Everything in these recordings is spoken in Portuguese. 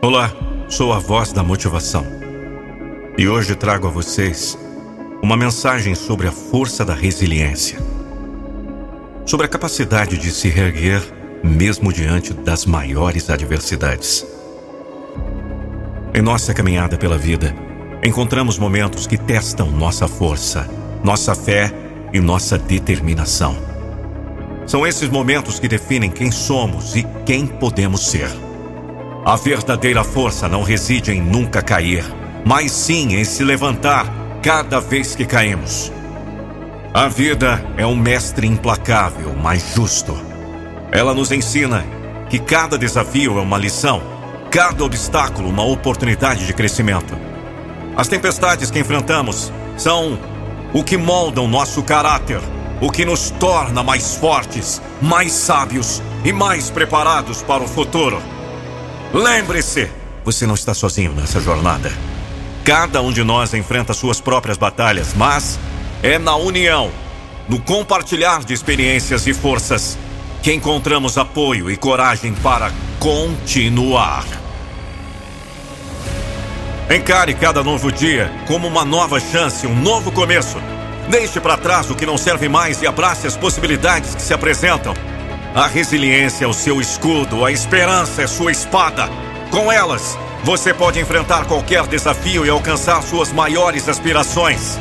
Olá, sou a voz da motivação. E hoje trago a vocês uma mensagem sobre a força da resiliência. Sobre a capacidade de se reerguer mesmo diante das maiores adversidades. Em nossa caminhada pela vida, encontramos momentos que testam nossa força, nossa fé e nossa determinação. São esses momentos que definem quem somos e quem podemos ser. A verdadeira força não reside em nunca cair, mas sim em se levantar cada vez que caímos. A vida é um mestre implacável, mas justo. Ela nos ensina que cada desafio é uma lição, cada obstáculo uma oportunidade de crescimento. As tempestades que enfrentamos são o que moldam nosso caráter, o que nos torna mais fortes, mais sábios e mais preparados para o futuro. Lembre-se, você não está sozinho nessa jornada. Cada um de nós enfrenta suas próprias batalhas, mas é na união, no compartilhar de experiências e forças, que encontramos apoio e coragem para continuar. Encare cada novo dia como uma nova chance, um novo começo. Deixe para trás o que não serve mais e abrace as possibilidades que se apresentam. A resiliência é o seu escudo, a esperança é sua espada. Com elas, você pode enfrentar qualquer desafio e alcançar suas maiores aspirações.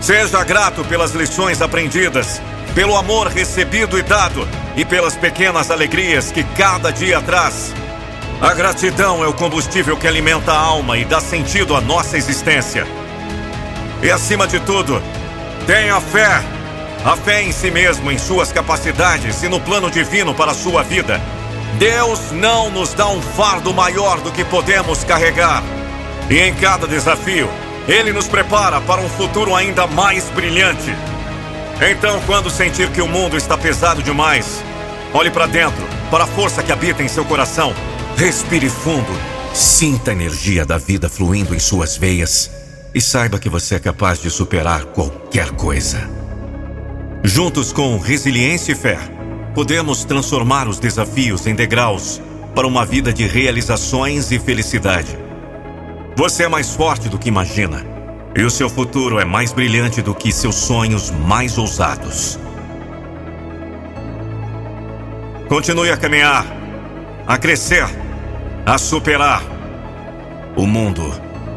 Seja grato pelas lições aprendidas, pelo amor recebido e dado e pelas pequenas alegrias que cada dia traz. A gratidão é o combustível que alimenta a alma e dá sentido à nossa existência. E acima de tudo, tenha fé. A fé em si mesmo, em suas capacidades e no plano divino para a sua vida. Deus não nos dá um fardo maior do que podemos carregar. E em cada desafio, Ele nos prepara para um futuro ainda mais brilhante. Então, quando sentir que o mundo está pesado demais, olhe para dentro, para a força que habita em seu coração. Respire fundo, sinta a energia da vida fluindo em suas veias e saiba que você é capaz de superar qualquer coisa. Juntos com resiliência e fé, podemos transformar os desafios em degraus para uma vida de realizações e felicidade. Você é mais forte do que imagina, e o seu futuro é mais brilhante do que seus sonhos mais ousados. Continue a caminhar, a crescer, a superar. O mundo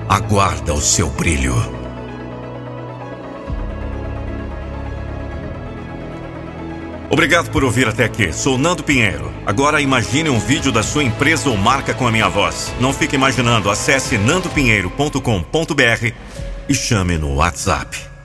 aguarda o seu brilho. Obrigado por ouvir até aqui. Sou Nando Pinheiro. Agora imagine um vídeo da sua empresa ou marca com a minha voz. Não fique imaginando. Acesse nandopinheiro.com.br e chame no WhatsApp.